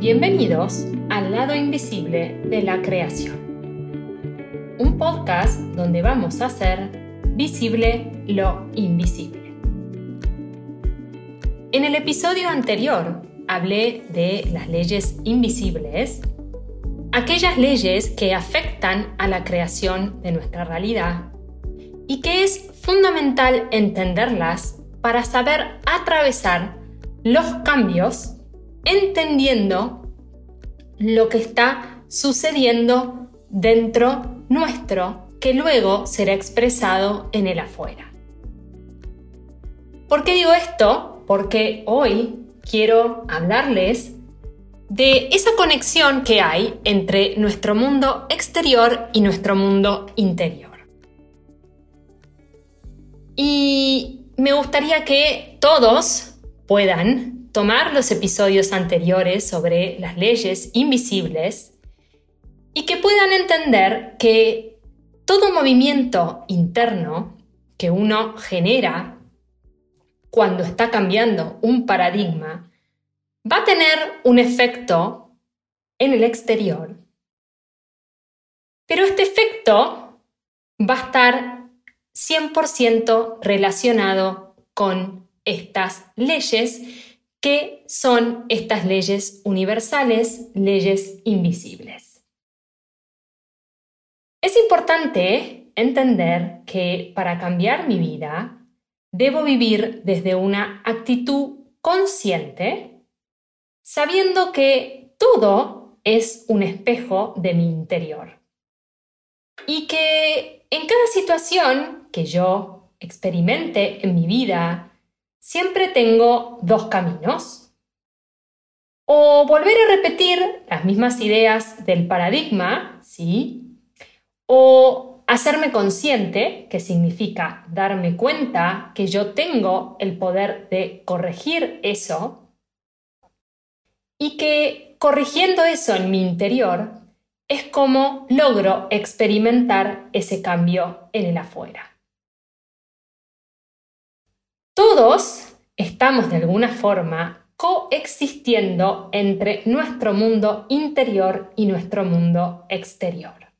Bienvenidos al lado invisible de la creación. Un podcast donde vamos a hacer visible lo invisible. En el episodio anterior hablé de las leyes invisibles, aquellas leyes que afectan a la creación de nuestra realidad y que es fundamental entenderlas para saber atravesar los cambios entendiendo lo que está sucediendo dentro nuestro que luego será expresado en el afuera. ¿Por qué digo esto? Porque hoy quiero hablarles de esa conexión que hay entre nuestro mundo exterior y nuestro mundo interior. Y me gustaría que todos puedan tomar los episodios anteriores sobre las leyes invisibles y que puedan entender que todo movimiento interno que uno genera cuando está cambiando un paradigma va a tener un efecto en el exterior. Pero este efecto va a estar 100% relacionado con estas leyes que son estas leyes universales, leyes invisibles. Es importante entender que para cambiar mi vida debo vivir desde una actitud consciente, sabiendo que todo es un espejo de mi interior. Y que en cada situación que yo experimente en mi vida, siempre tengo dos caminos. O volver a repetir las mismas ideas del paradigma, ¿sí? O hacerme consciente, que significa darme cuenta que yo tengo el poder de corregir eso y que corrigiendo eso en mi interior es como logro experimentar ese cambio en el afuera. Todos estamos de alguna forma coexistiendo entre nuestro mundo interior y nuestro mundo exterior.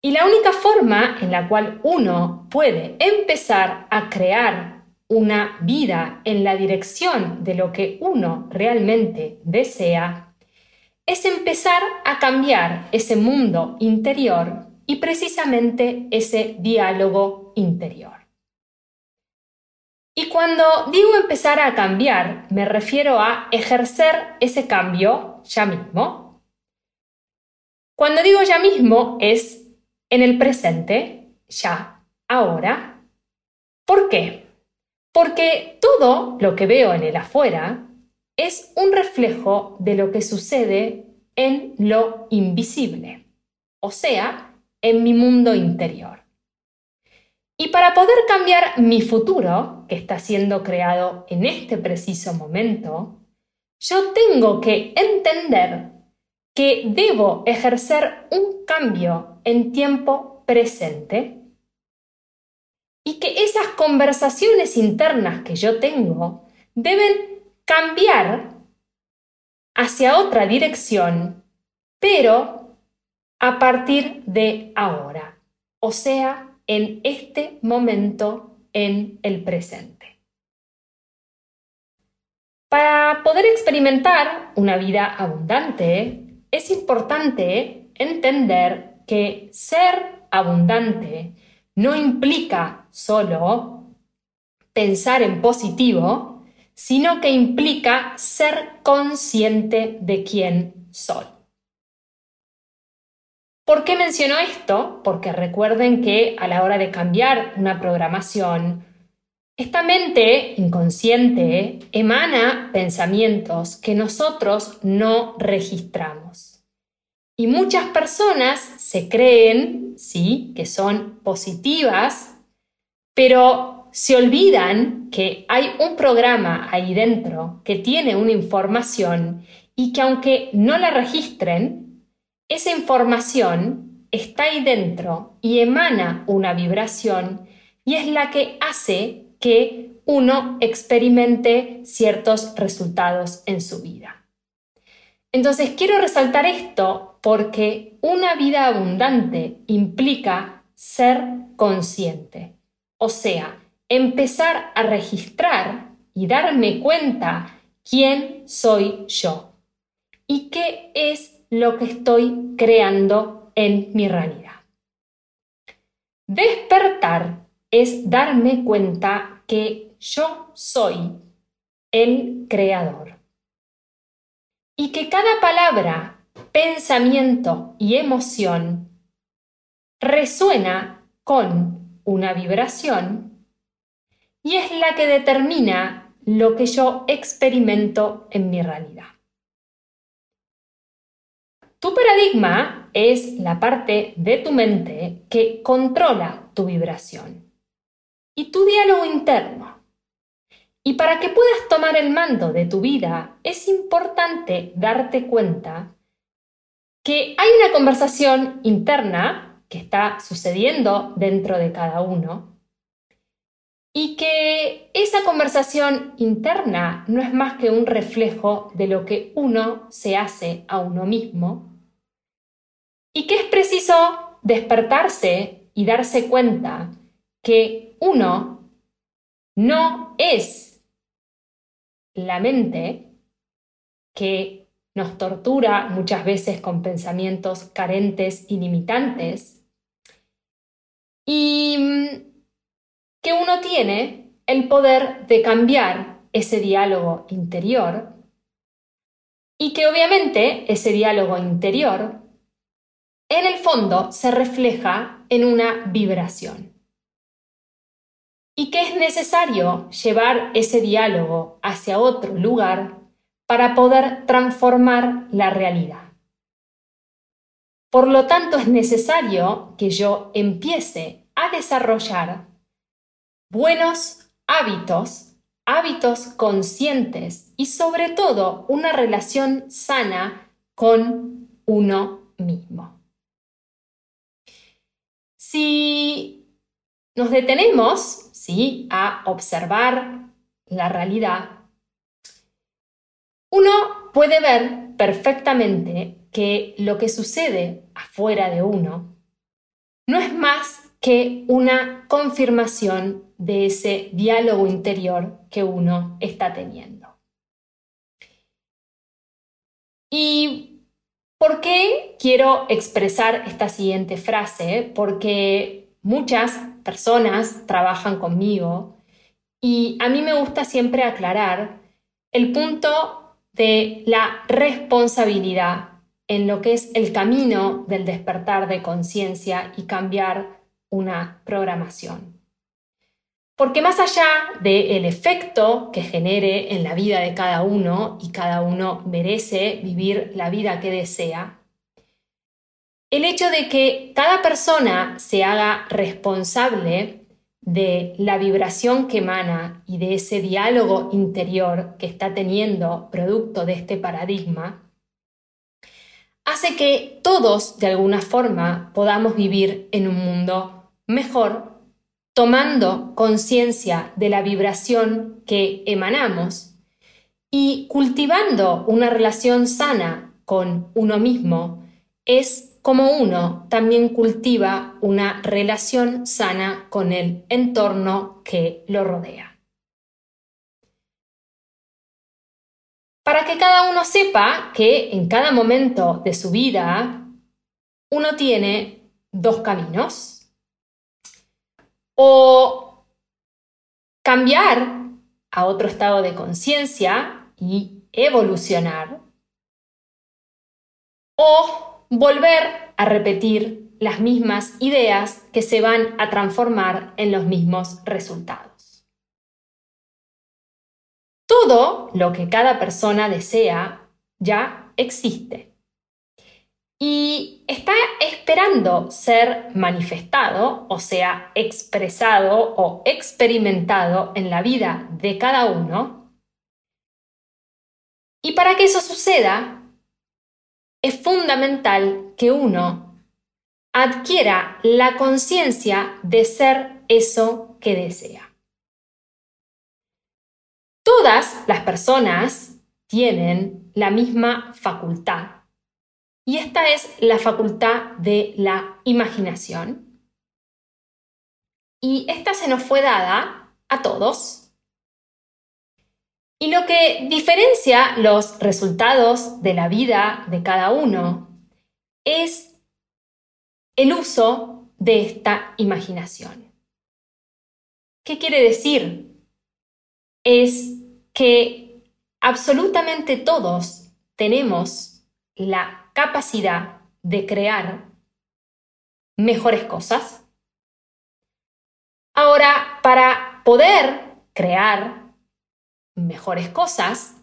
Y la única forma en la cual uno puede empezar a crear una vida en la dirección de lo que uno realmente desea es empezar a cambiar ese mundo interior y precisamente ese diálogo interior. Y cuando digo empezar a cambiar, me refiero a ejercer ese cambio ya mismo. Cuando digo ya mismo es en el presente, ya, ahora. ¿Por qué? Porque todo lo que veo en el afuera es un reflejo de lo que sucede en lo invisible, o sea, en mi mundo interior. Y para poder cambiar mi futuro, que está siendo creado en este preciso momento, yo tengo que entender que debo ejercer un cambio en tiempo presente y que esas conversaciones internas que yo tengo deben cambiar hacia otra dirección, pero a partir de ahora, o sea, en este momento, en el presente. Para poder experimentar una vida abundante, es importante entender que ser abundante no implica solo pensar en positivo, sino que implica ser consciente de quién soy. ¿Por qué menciono esto? Porque recuerden que a la hora de cambiar una programación, esta mente inconsciente emana pensamientos que nosotros no registramos. Y muchas personas se creen, sí, que son positivas, pero se olvidan que hay un programa ahí dentro que tiene una información y que aunque no la registren, esa información está ahí dentro y emana una vibración y es la que hace que uno experimente ciertos resultados en su vida. Entonces quiero resaltar esto porque una vida abundante implica ser consciente, o sea, empezar a registrar y darme cuenta quién soy yo y qué es lo que estoy creando en mi realidad. Despertar es darme cuenta que yo soy el creador y que cada palabra, pensamiento y emoción resuena con una vibración y es la que determina lo que yo experimento en mi realidad. Tu paradigma es la parte de tu mente que controla tu vibración y tu diálogo interno. Y para que puedas tomar el mando de tu vida, es importante darte cuenta que hay una conversación interna que está sucediendo dentro de cada uno y que esa conversación interna no es más que un reflejo de lo que uno se hace a uno mismo y que es preciso despertarse y darse cuenta que uno no es la mente, que nos tortura muchas veces con pensamientos carentes y limitantes, y mm, que uno tiene el poder de cambiar ese diálogo interior y que obviamente ese diálogo interior en el fondo se refleja en una vibración y que es necesario llevar ese diálogo hacia otro lugar para poder transformar la realidad. Por lo tanto, es necesario que yo empiece a desarrollar buenos hábitos, hábitos conscientes y sobre todo una relación sana con uno mismo. Si nos detenemos ¿sí? a observar la realidad, uno puede ver perfectamente que lo que sucede afuera de uno no es más que una confirmación de ese diálogo interior que uno está teniendo. ¿Y por qué quiero expresar esta siguiente frase? Porque muchas personas trabajan conmigo y a mí me gusta siempre aclarar el punto de la responsabilidad en lo que es el camino del despertar de conciencia y cambiar una programación. Porque más allá del efecto que genere en la vida de cada uno, y cada uno merece vivir la vida que desea, el hecho de que cada persona se haga responsable de la vibración que emana y de ese diálogo interior que está teniendo producto de este paradigma, hace que todos de alguna forma podamos vivir en un mundo mejor, tomando conciencia de la vibración que emanamos y cultivando una relación sana con uno mismo es como uno también cultiva una relación sana con el entorno que lo rodea. Para que cada uno sepa que en cada momento de su vida uno tiene dos caminos. O cambiar a otro estado de conciencia y evolucionar. O volver a repetir las mismas ideas que se van a transformar en los mismos resultados. Todo lo que cada persona desea ya existe y está esperando ser manifestado, o sea, expresado o experimentado en la vida de cada uno. Y para que eso suceda, es fundamental que uno adquiera la conciencia de ser eso que desea. Todas las personas tienen la misma facultad. Y esta es la facultad de la imaginación. Y esta se nos fue dada a todos. Y lo que diferencia los resultados de la vida de cada uno es el uso de esta imaginación. ¿Qué quiere decir? Es que absolutamente todos tenemos la capacidad de crear mejores cosas. Ahora, para poder crear mejores cosas,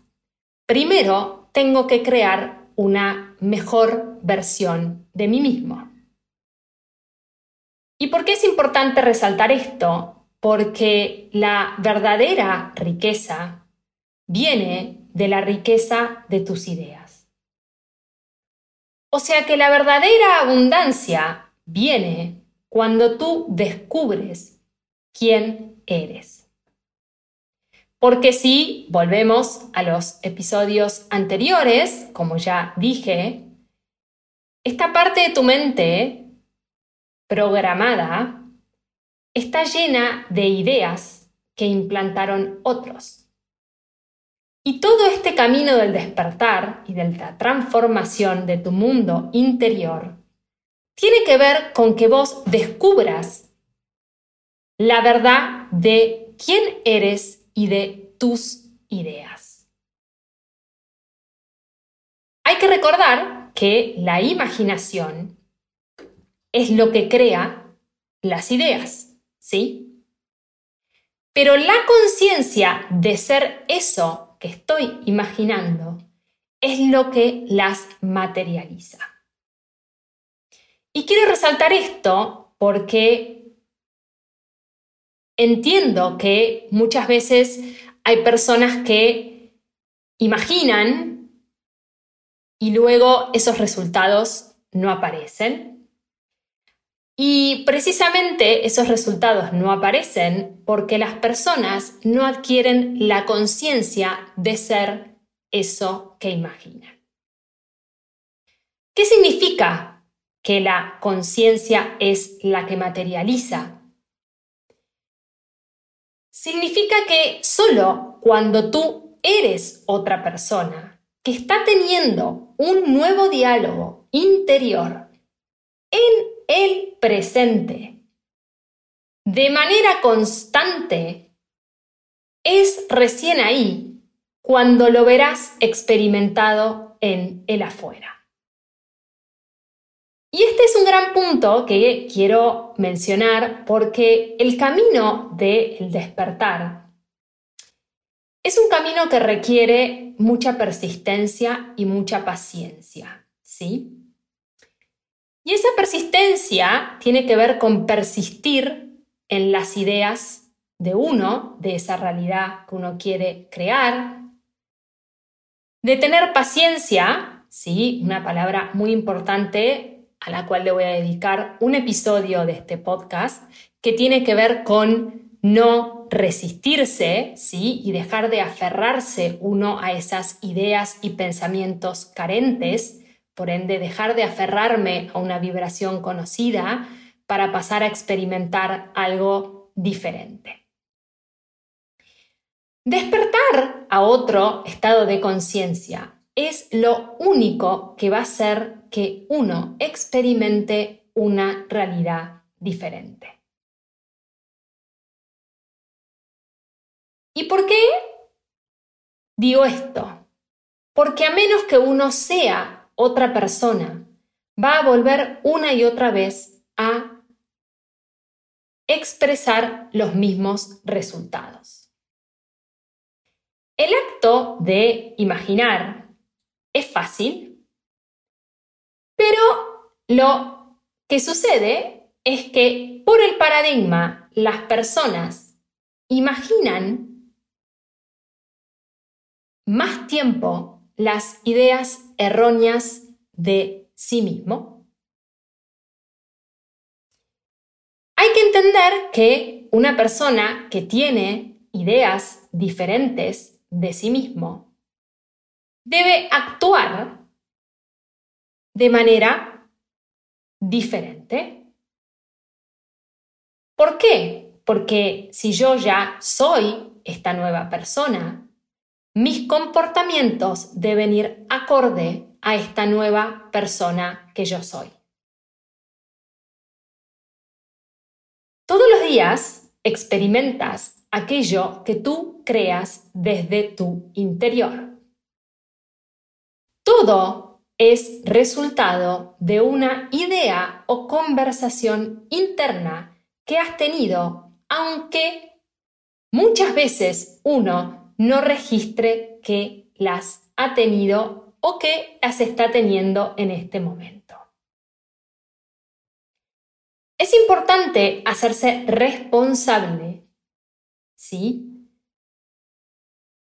primero tengo que crear una mejor versión de mí mismo. ¿Y por qué es importante resaltar esto? Porque la verdadera riqueza viene de la riqueza de tus ideas. O sea que la verdadera abundancia viene cuando tú descubres quién eres. Porque si volvemos a los episodios anteriores, como ya dije, esta parte de tu mente programada está llena de ideas que implantaron otros. Y todo este camino del despertar y de la transformación de tu mundo interior tiene que ver con que vos descubras la verdad de quién eres y de tus ideas. Hay que recordar que la imaginación es lo que crea las ideas, ¿sí? Pero la conciencia de ser eso que estoy imaginando es lo que las materializa. Y quiero resaltar esto porque entiendo que muchas veces hay personas que imaginan y luego esos resultados no aparecen. Y precisamente esos resultados no aparecen porque las personas no adquieren la conciencia de ser eso que imaginan. ¿Qué significa que la conciencia es la que materializa? Significa que solo cuando tú eres otra persona que está teniendo un nuevo diálogo interior en el presente de manera constante, es recién ahí cuando lo verás experimentado en el afuera. Y este es un gran punto que quiero mencionar porque el camino del despertar es un camino que requiere mucha persistencia y mucha paciencia, ¿sí? Y esa persistencia tiene que ver con persistir en las ideas de uno, de esa realidad que uno quiere crear, de tener paciencia, sí, una palabra muy importante a la cual le voy a dedicar un episodio de este podcast, que tiene que ver con no resistirse, ¿sí? Y dejar de aferrarse uno a esas ideas y pensamientos carentes, por ende dejar de aferrarme a una vibración conocida para pasar a experimentar algo diferente. Despertar a otro estado de conciencia es lo único que va a hacer que uno experimente una realidad diferente. ¿Y por qué digo esto? Porque a menos que uno sea otra persona va a volver una y otra vez a expresar los mismos resultados. El acto de imaginar es fácil, pero lo que sucede es que por el paradigma las personas imaginan más tiempo las ideas erróneas de sí mismo. Hay que entender que una persona que tiene ideas diferentes de sí mismo debe actuar de manera diferente. ¿Por qué? Porque si yo ya soy esta nueva persona, mis comportamientos deben ir acorde a esta nueva persona que yo soy. Todos los días experimentas aquello que tú creas desde tu interior. Todo es resultado de una idea o conversación interna que has tenido, aunque muchas veces uno no registre que las ha tenido o que las está teniendo en este momento. Es importante hacerse responsable, ¿sí?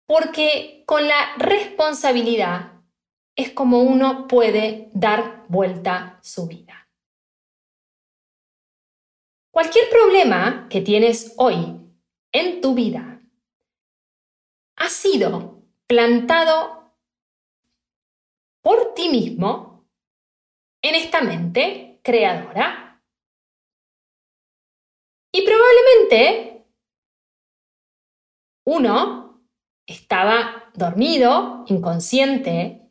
Porque con la responsabilidad es como uno puede dar vuelta su vida. Cualquier problema que tienes hoy en tu vida ha sido plantado por ti mismo en esta mente creadora. Y probablemente uno estaba dormido, inconsciente,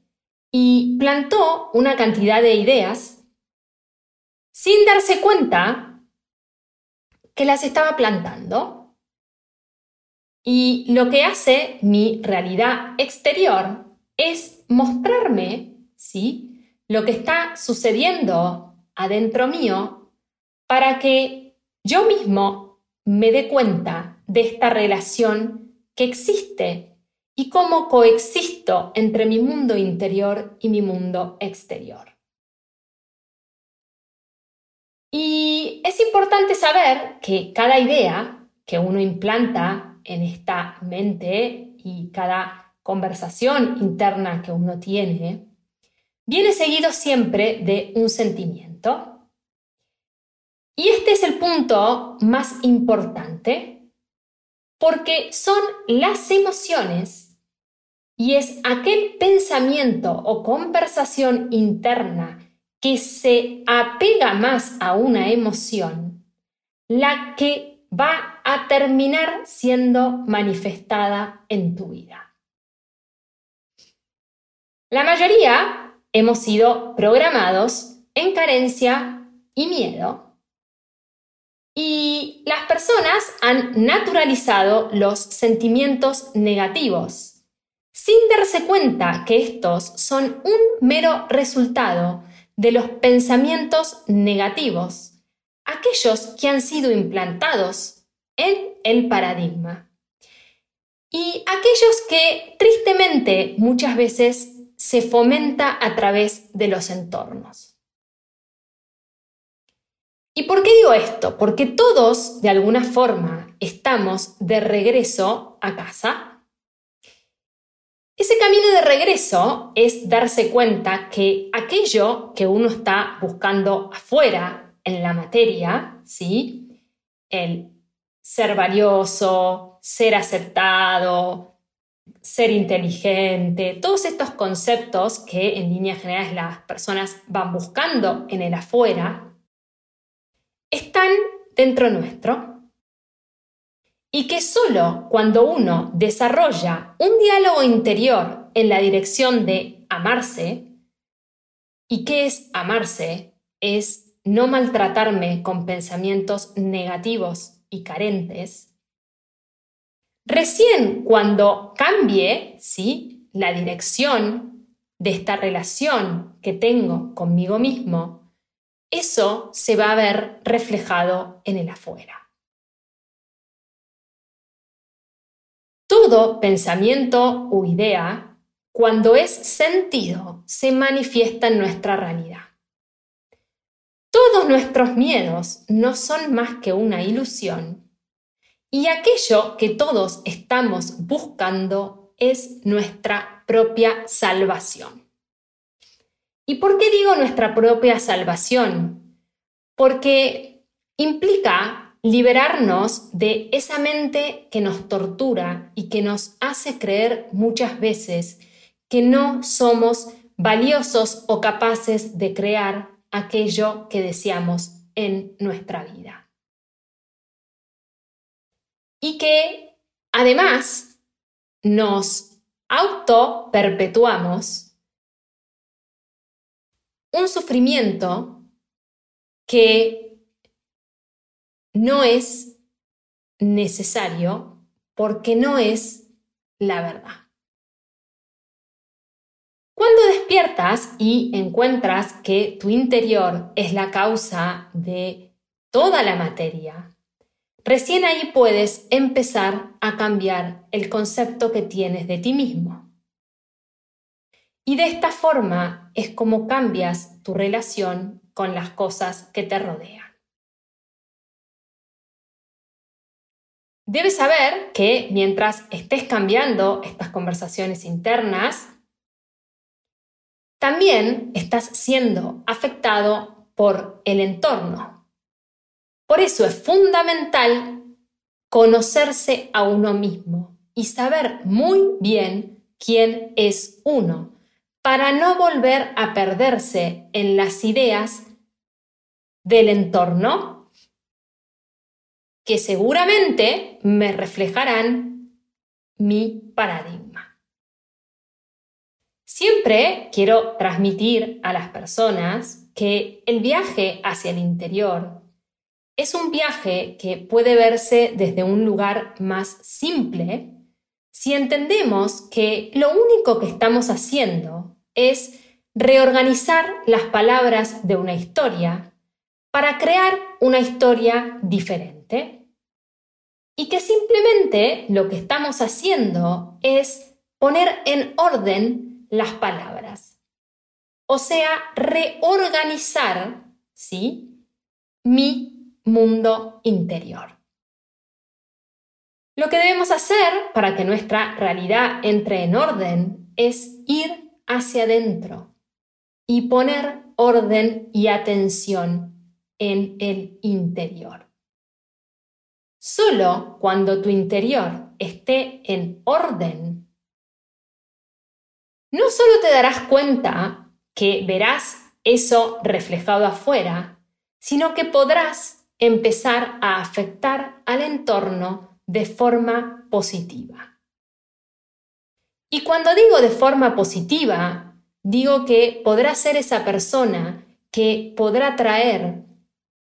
y plantó una cantidad de ideas sin darse cuenta que las estaba plantando y lo que hace mi realidad exterior es mostrarme, ¿sí? Lo que está sucediendo adentro mío para que yo mismo me dé cuenta de esta relación que existe y cómo coexisto entre mi mundo interior y mi mundo exterior. Y es importante saber que cada idea que uno implanta en esta mente y cada conversación interna que uno tiene, viene seguido siempre de un sentimiento. Y este es el punto más importante porque son las emociones y es aquel pensamiento o conversación interna que se apega más a una emoción la que va a terminar siendo manifestada en tu vida. La mayoría hemos sido programados en carencia y miedo. Y las personas han naturalizado los sentimientos negativos, sin darse cuenta que estos son un mero resultado de los pensamientos negativos aquellos que han sido implantados en el paradigma y aquellos que tristemente muchas veces se fomenta a través de los entornos. ¿Y por qué digo esto? Porque todos, de alguna forma, estamos de regreso a casa. Ese camino de regreso es darse cuenta que aquello que uno está buscando afuera, en la materia, ¿sí? El ser valioso, ser aceptado, ser inteligente, todos estos conceptos que en líneas generales las personas van buscando en el afuera, están dentro nuestro. Y que solo cuando uno desarrolla un diálogo interior en la dirección de amarse, ¿y qué es amarse? Es no maltratarme con pensamientos negativos y carentes, recién cuando cambie ¿sí? la dirección de esta relación que tengo conmigo mismo, eso se va a ver reflejado en el afuera. Todo pensamiento o idea, cuando es sentido, se manifiesta en nuestra realidad. Todos nuestros miedos no son más que una ilusión y aquello que todos estamos buscando es nuestra propia salvación. ¿Y por qué digo nuestra propia salvación? Porque implica liberarnos de esa mente que nos tortura y que nos hace creer muchas veces que no somos valiosos o capaces de crear aquello que deseamos en nuestra vida. Y que además nos auto perpetuamos un sufrimiento que no es necesario porque no es la verdad. Cuando despiertas y encuentras que tu interior es la causa de toda la materia, recién ahí puedes empezar a cambiar el concepto que tienes de ti mismo. Y de esta forma es como cambias tu relación con las cosas que te rodean. Debes saber que mientras estés cambiando estas conversaciones internas, también estás siendo afectado por el entorno. Por eso es fundamental conocerse a uno mismo y saber muy bien quién es uno, para no volver a perderse en las ideas del entorno que seguramente me reflejarán mi paradigma. Siempre quiero transmitir a las personas que el viaje hacia el interior es un viaje que puede verse desde un lugar más simple si entendemos que lo único que estamos haciendo es reorganizar las palabras de una historia para crear una historia diferente. Y que simplemente lo que estamos haciendo es poner en orden las palabras. O sea, reorganizar, ¿sí? Mi mundo interior. Lo que debemos hacer para que nuestra realidad entre en orden es ir hacia adentro y poner orden y atención en el interior. Solo cuando tu interior esté en orden no solo te darás cuenta que verás eso reflejado afuera, sino que podrás empezar a afectar al entorno de forma positiva. Y cuando digo de forma positiva, digo que podrás ser esa persona que podrá traer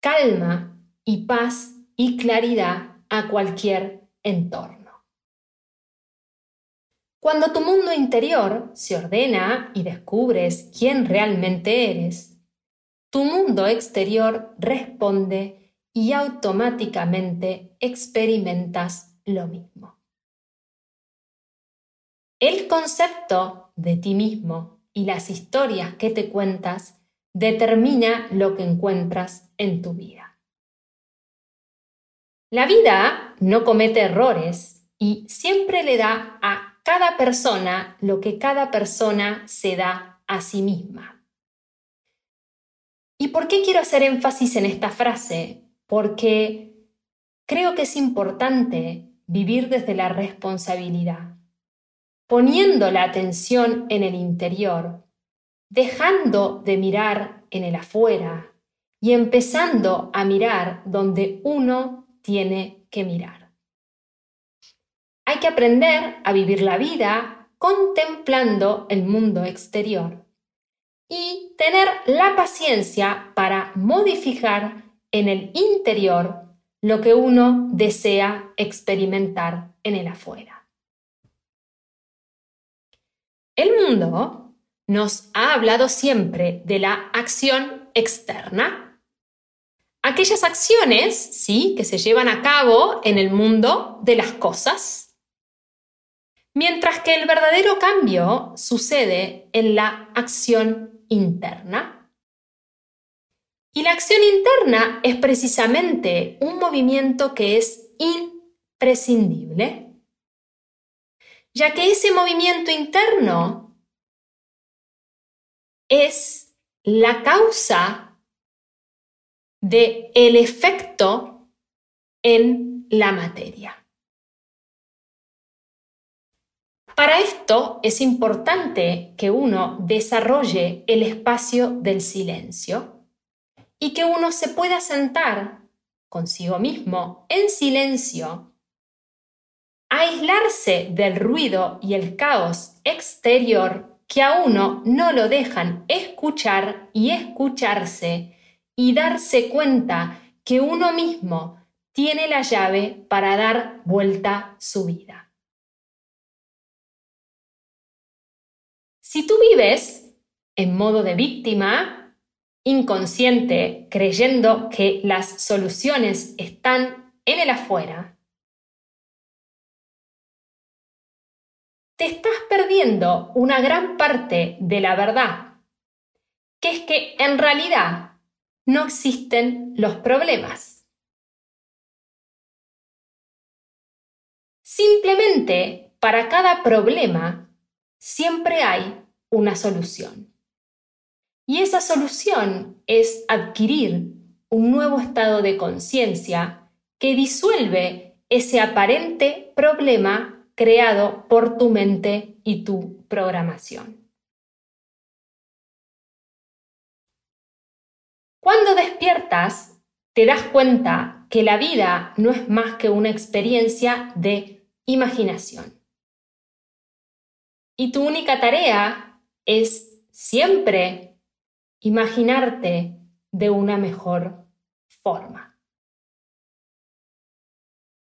calma y paz y claridad a cualquier entorno. Cuando tu mundo interior se ordena y descubres quién realmente eres, tu mundo exterior responde y automáticamente experimentas lo mismo. El concepto de ti mismo y las historias que te cuentas determina lo que encuentras en tu vida. La vida no comete errores y siempre le da a cada persona lo que cada persona se da a sí misma. ¿Y por qué quiero hacer énfasis en esta frase? Porque creo que es importante vivir desde la responsabilidad, poniendo la atención en el interior, dejando de mirar en el afuera y empezando a mirar donde uno tiene que mirar. Hay que aprender a vivir la vida contemplando el mundo exterior y tener la paciencia para modificar en el interior lo que uno desea experimentar en el afuera. El mundo nos ha hablado siempre de la acción externa. Aquellas acciones, sí, que se llevan a cabo en el mundo de las cosas, mientras que el verdadero cambio sucede en la acción interna. Y la acción interna es precisamente un movimiento que es imprescindible, ya que ese movimiento interno es la causa del el efecto en la materia. Para esto es importante que uno desarrolle el espacio del silencio y que uno se pueda sentar consigo mismo en silencio, aislarse del ruido y el caos exterior que a uno no lo dejan escuchar y escucharse y darse cuenta que uno mismo tiene la llave para dar vuelta su vida. Si tú vives en modo de víctima, inconsciente, creyendo que las soluciones están en el afuera, te estás perdiendo una gran parte de la verdad, que es que en realidad no existen los problemas. Simplemente para cada problema siempre hay una solución. Y esa solución es adquirir un nuevo estado de conciencia que disuelve ese aparente problema creado por tu mente y tu programación. Cuando despiertas, te das cuenta que la vida no es más que una experiencia de imaginación. Y tu única tarea es siempre imaginarte de una mejor forma.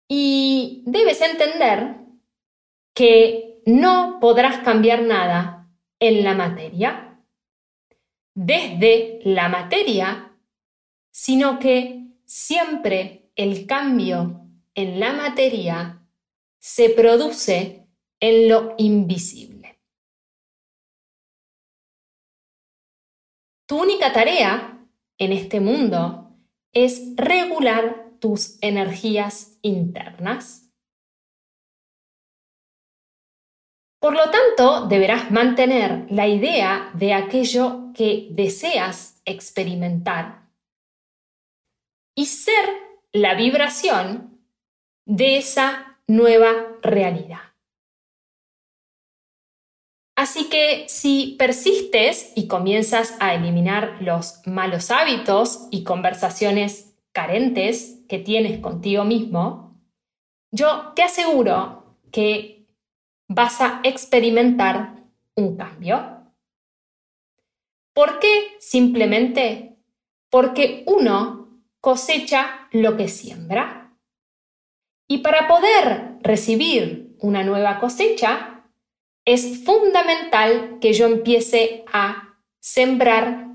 Y debes entender que no podrás cambiar nada en la materia, desde la materia, sino que siempre el cambio en la materia se produce en lo invisible. Tu única tarea en este mundo es regular tus energías internas Por lo tanto, deberás mantener la idea de aquello que deseas experimentar y ser la vibración de esa nueva realidad. Así que si persistes y comienzas a eliminar los malos hábitos y conversaciones carentes que tienes contigo mismo, yo te aseguro que vas a experimentar un cambio. ¿Por qué? Simplemente porque uno cosecha lo que siembra. Y para poder recibir una nueva cosecha, es fundamental que yo empiece a sembrar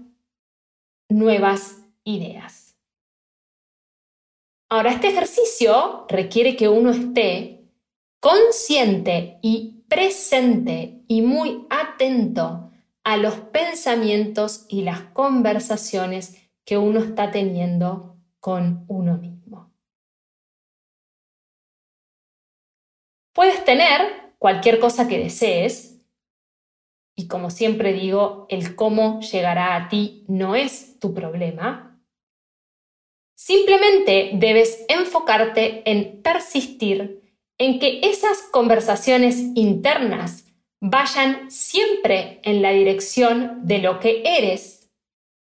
nuevas ideas. Ahora, este ejercicio requiere que uno esté consciente y presente y muy atento a los pensamientos y las conversaciones que uno está teniendo con uno mismo. Puedes tener cualquier cosa que desees y como siempre digo, el cómo llegará a ti no es tu problema. Simplemente debes enfocarte en persistir en que esas conversaciones internas vayan siempre en la dirección de lo que eres.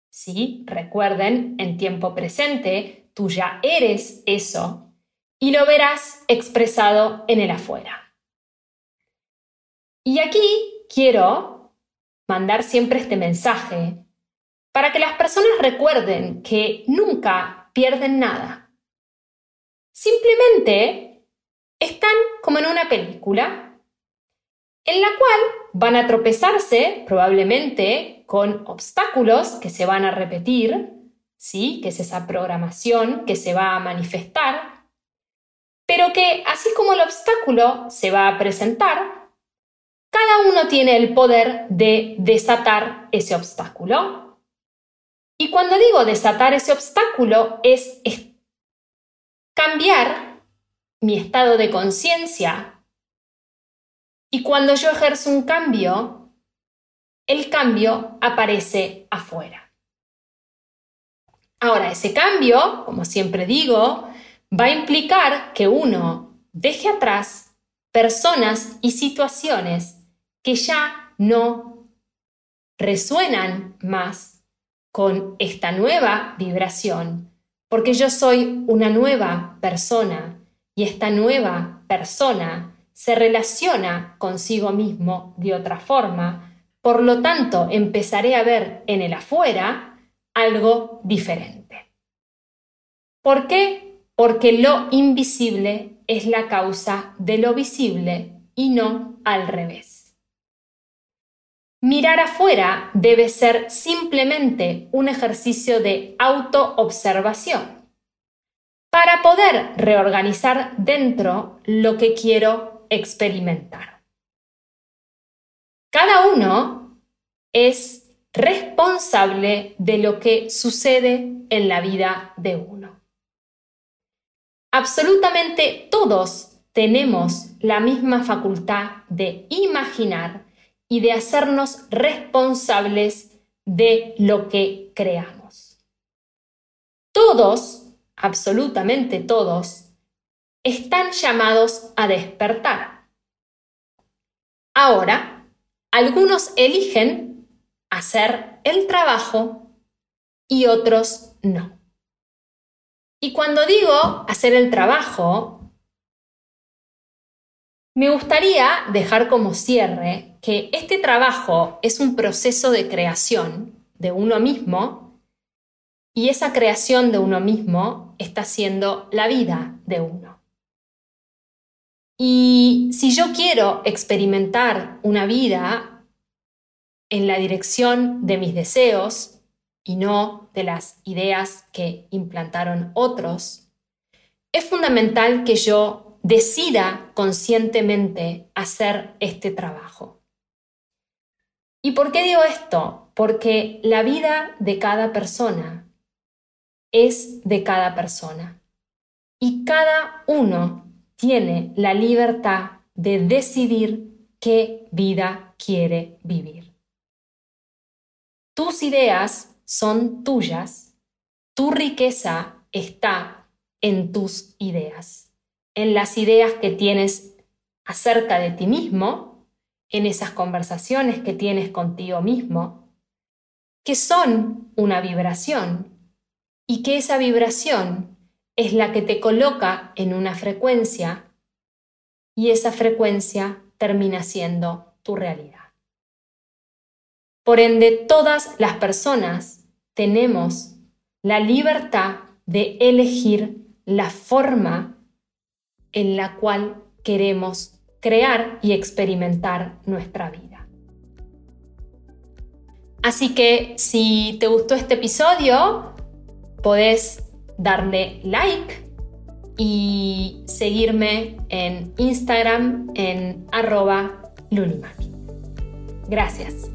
Sí, recuerden, en tiempo presente, tú ya eres eso y lo verás expresado en el afuera. Y aquí quiero mandar siempre este mensaje para que las personas recuerden que nunca pierden nada. Simplemente están como en una película en la cual van a tropezarse probablemente con obstáculos que se van a repetir, ¿sí? que es esa programación que se va a manifestar, pero que así como el obstáculo se va a presentar, cada uno tiene el poder de desatar ese obstáculo. Y cuando digo desatar ese obstáculo es cambiar mi estado de conciencia. Y cuando yo ejerzo un cambio, el cambio aparece afuera. Ahora, ese cambio, como siempre digo, va a implicar que uno deje atrás personas y situaciones que ya no resuenan más con esta nueva vibración, porque yo soy una nueva persona y esta nueva persona se relaciona consigo mismo de otra forma, por lo tanto empezaré a ver en el afuera algo diferente. ¿Por qué? Porque lo invisible es la causa de lo visible y no al revés. Mirar afuera debe ser simplemente un ejercicio de autoobservación para poder reorganizar dentro lo que quiero experimentar. Cada uno es responsable de lo que sucede en la vida de uno. Absolutamente todos tenemos la misma facultad de imaginar y de hacernos responsables de lo que creamos. Todos absolutamente todos, están llamados a despertar. Ahora, algunos eligen hacer el trabajo y otros no. Y cuando digo hacer el trabajo, me gustaría dejar como cierre que este trabajo es un proceso de creación de uno mismo y esa creación de uno mismo está siendo la vida de uno. Y si yo quiero experimentar una vida en la dirección de mis deseos y no de las ideas que implantaron otros, es fundamental que yo decida conscientemente hacer este trabajo. ¿Y por qué digo esto? Porque la vida de cada persona es de cada persona. Y cada uno tiene la libertad de decidir qué vida quiere vivir. Tus ideas son tuyas, tu riqueza está en tus ideas, en las ideas que tienes acerca de ti mismo, en esas conversaciones que tienes contigo mismo, que son una vibración y que esa vibración es la que te coloca en una frecuencia y esa frecuencia termina siendo tu realidad. Por ende, todas las personas tenemos la libertad de elegir la forma en la cual queremos crear y experimentar nuestra vida. Así que si te gustó este episodio, podés darle like y seguirme en Instagram en arroba lunimami. Gracias.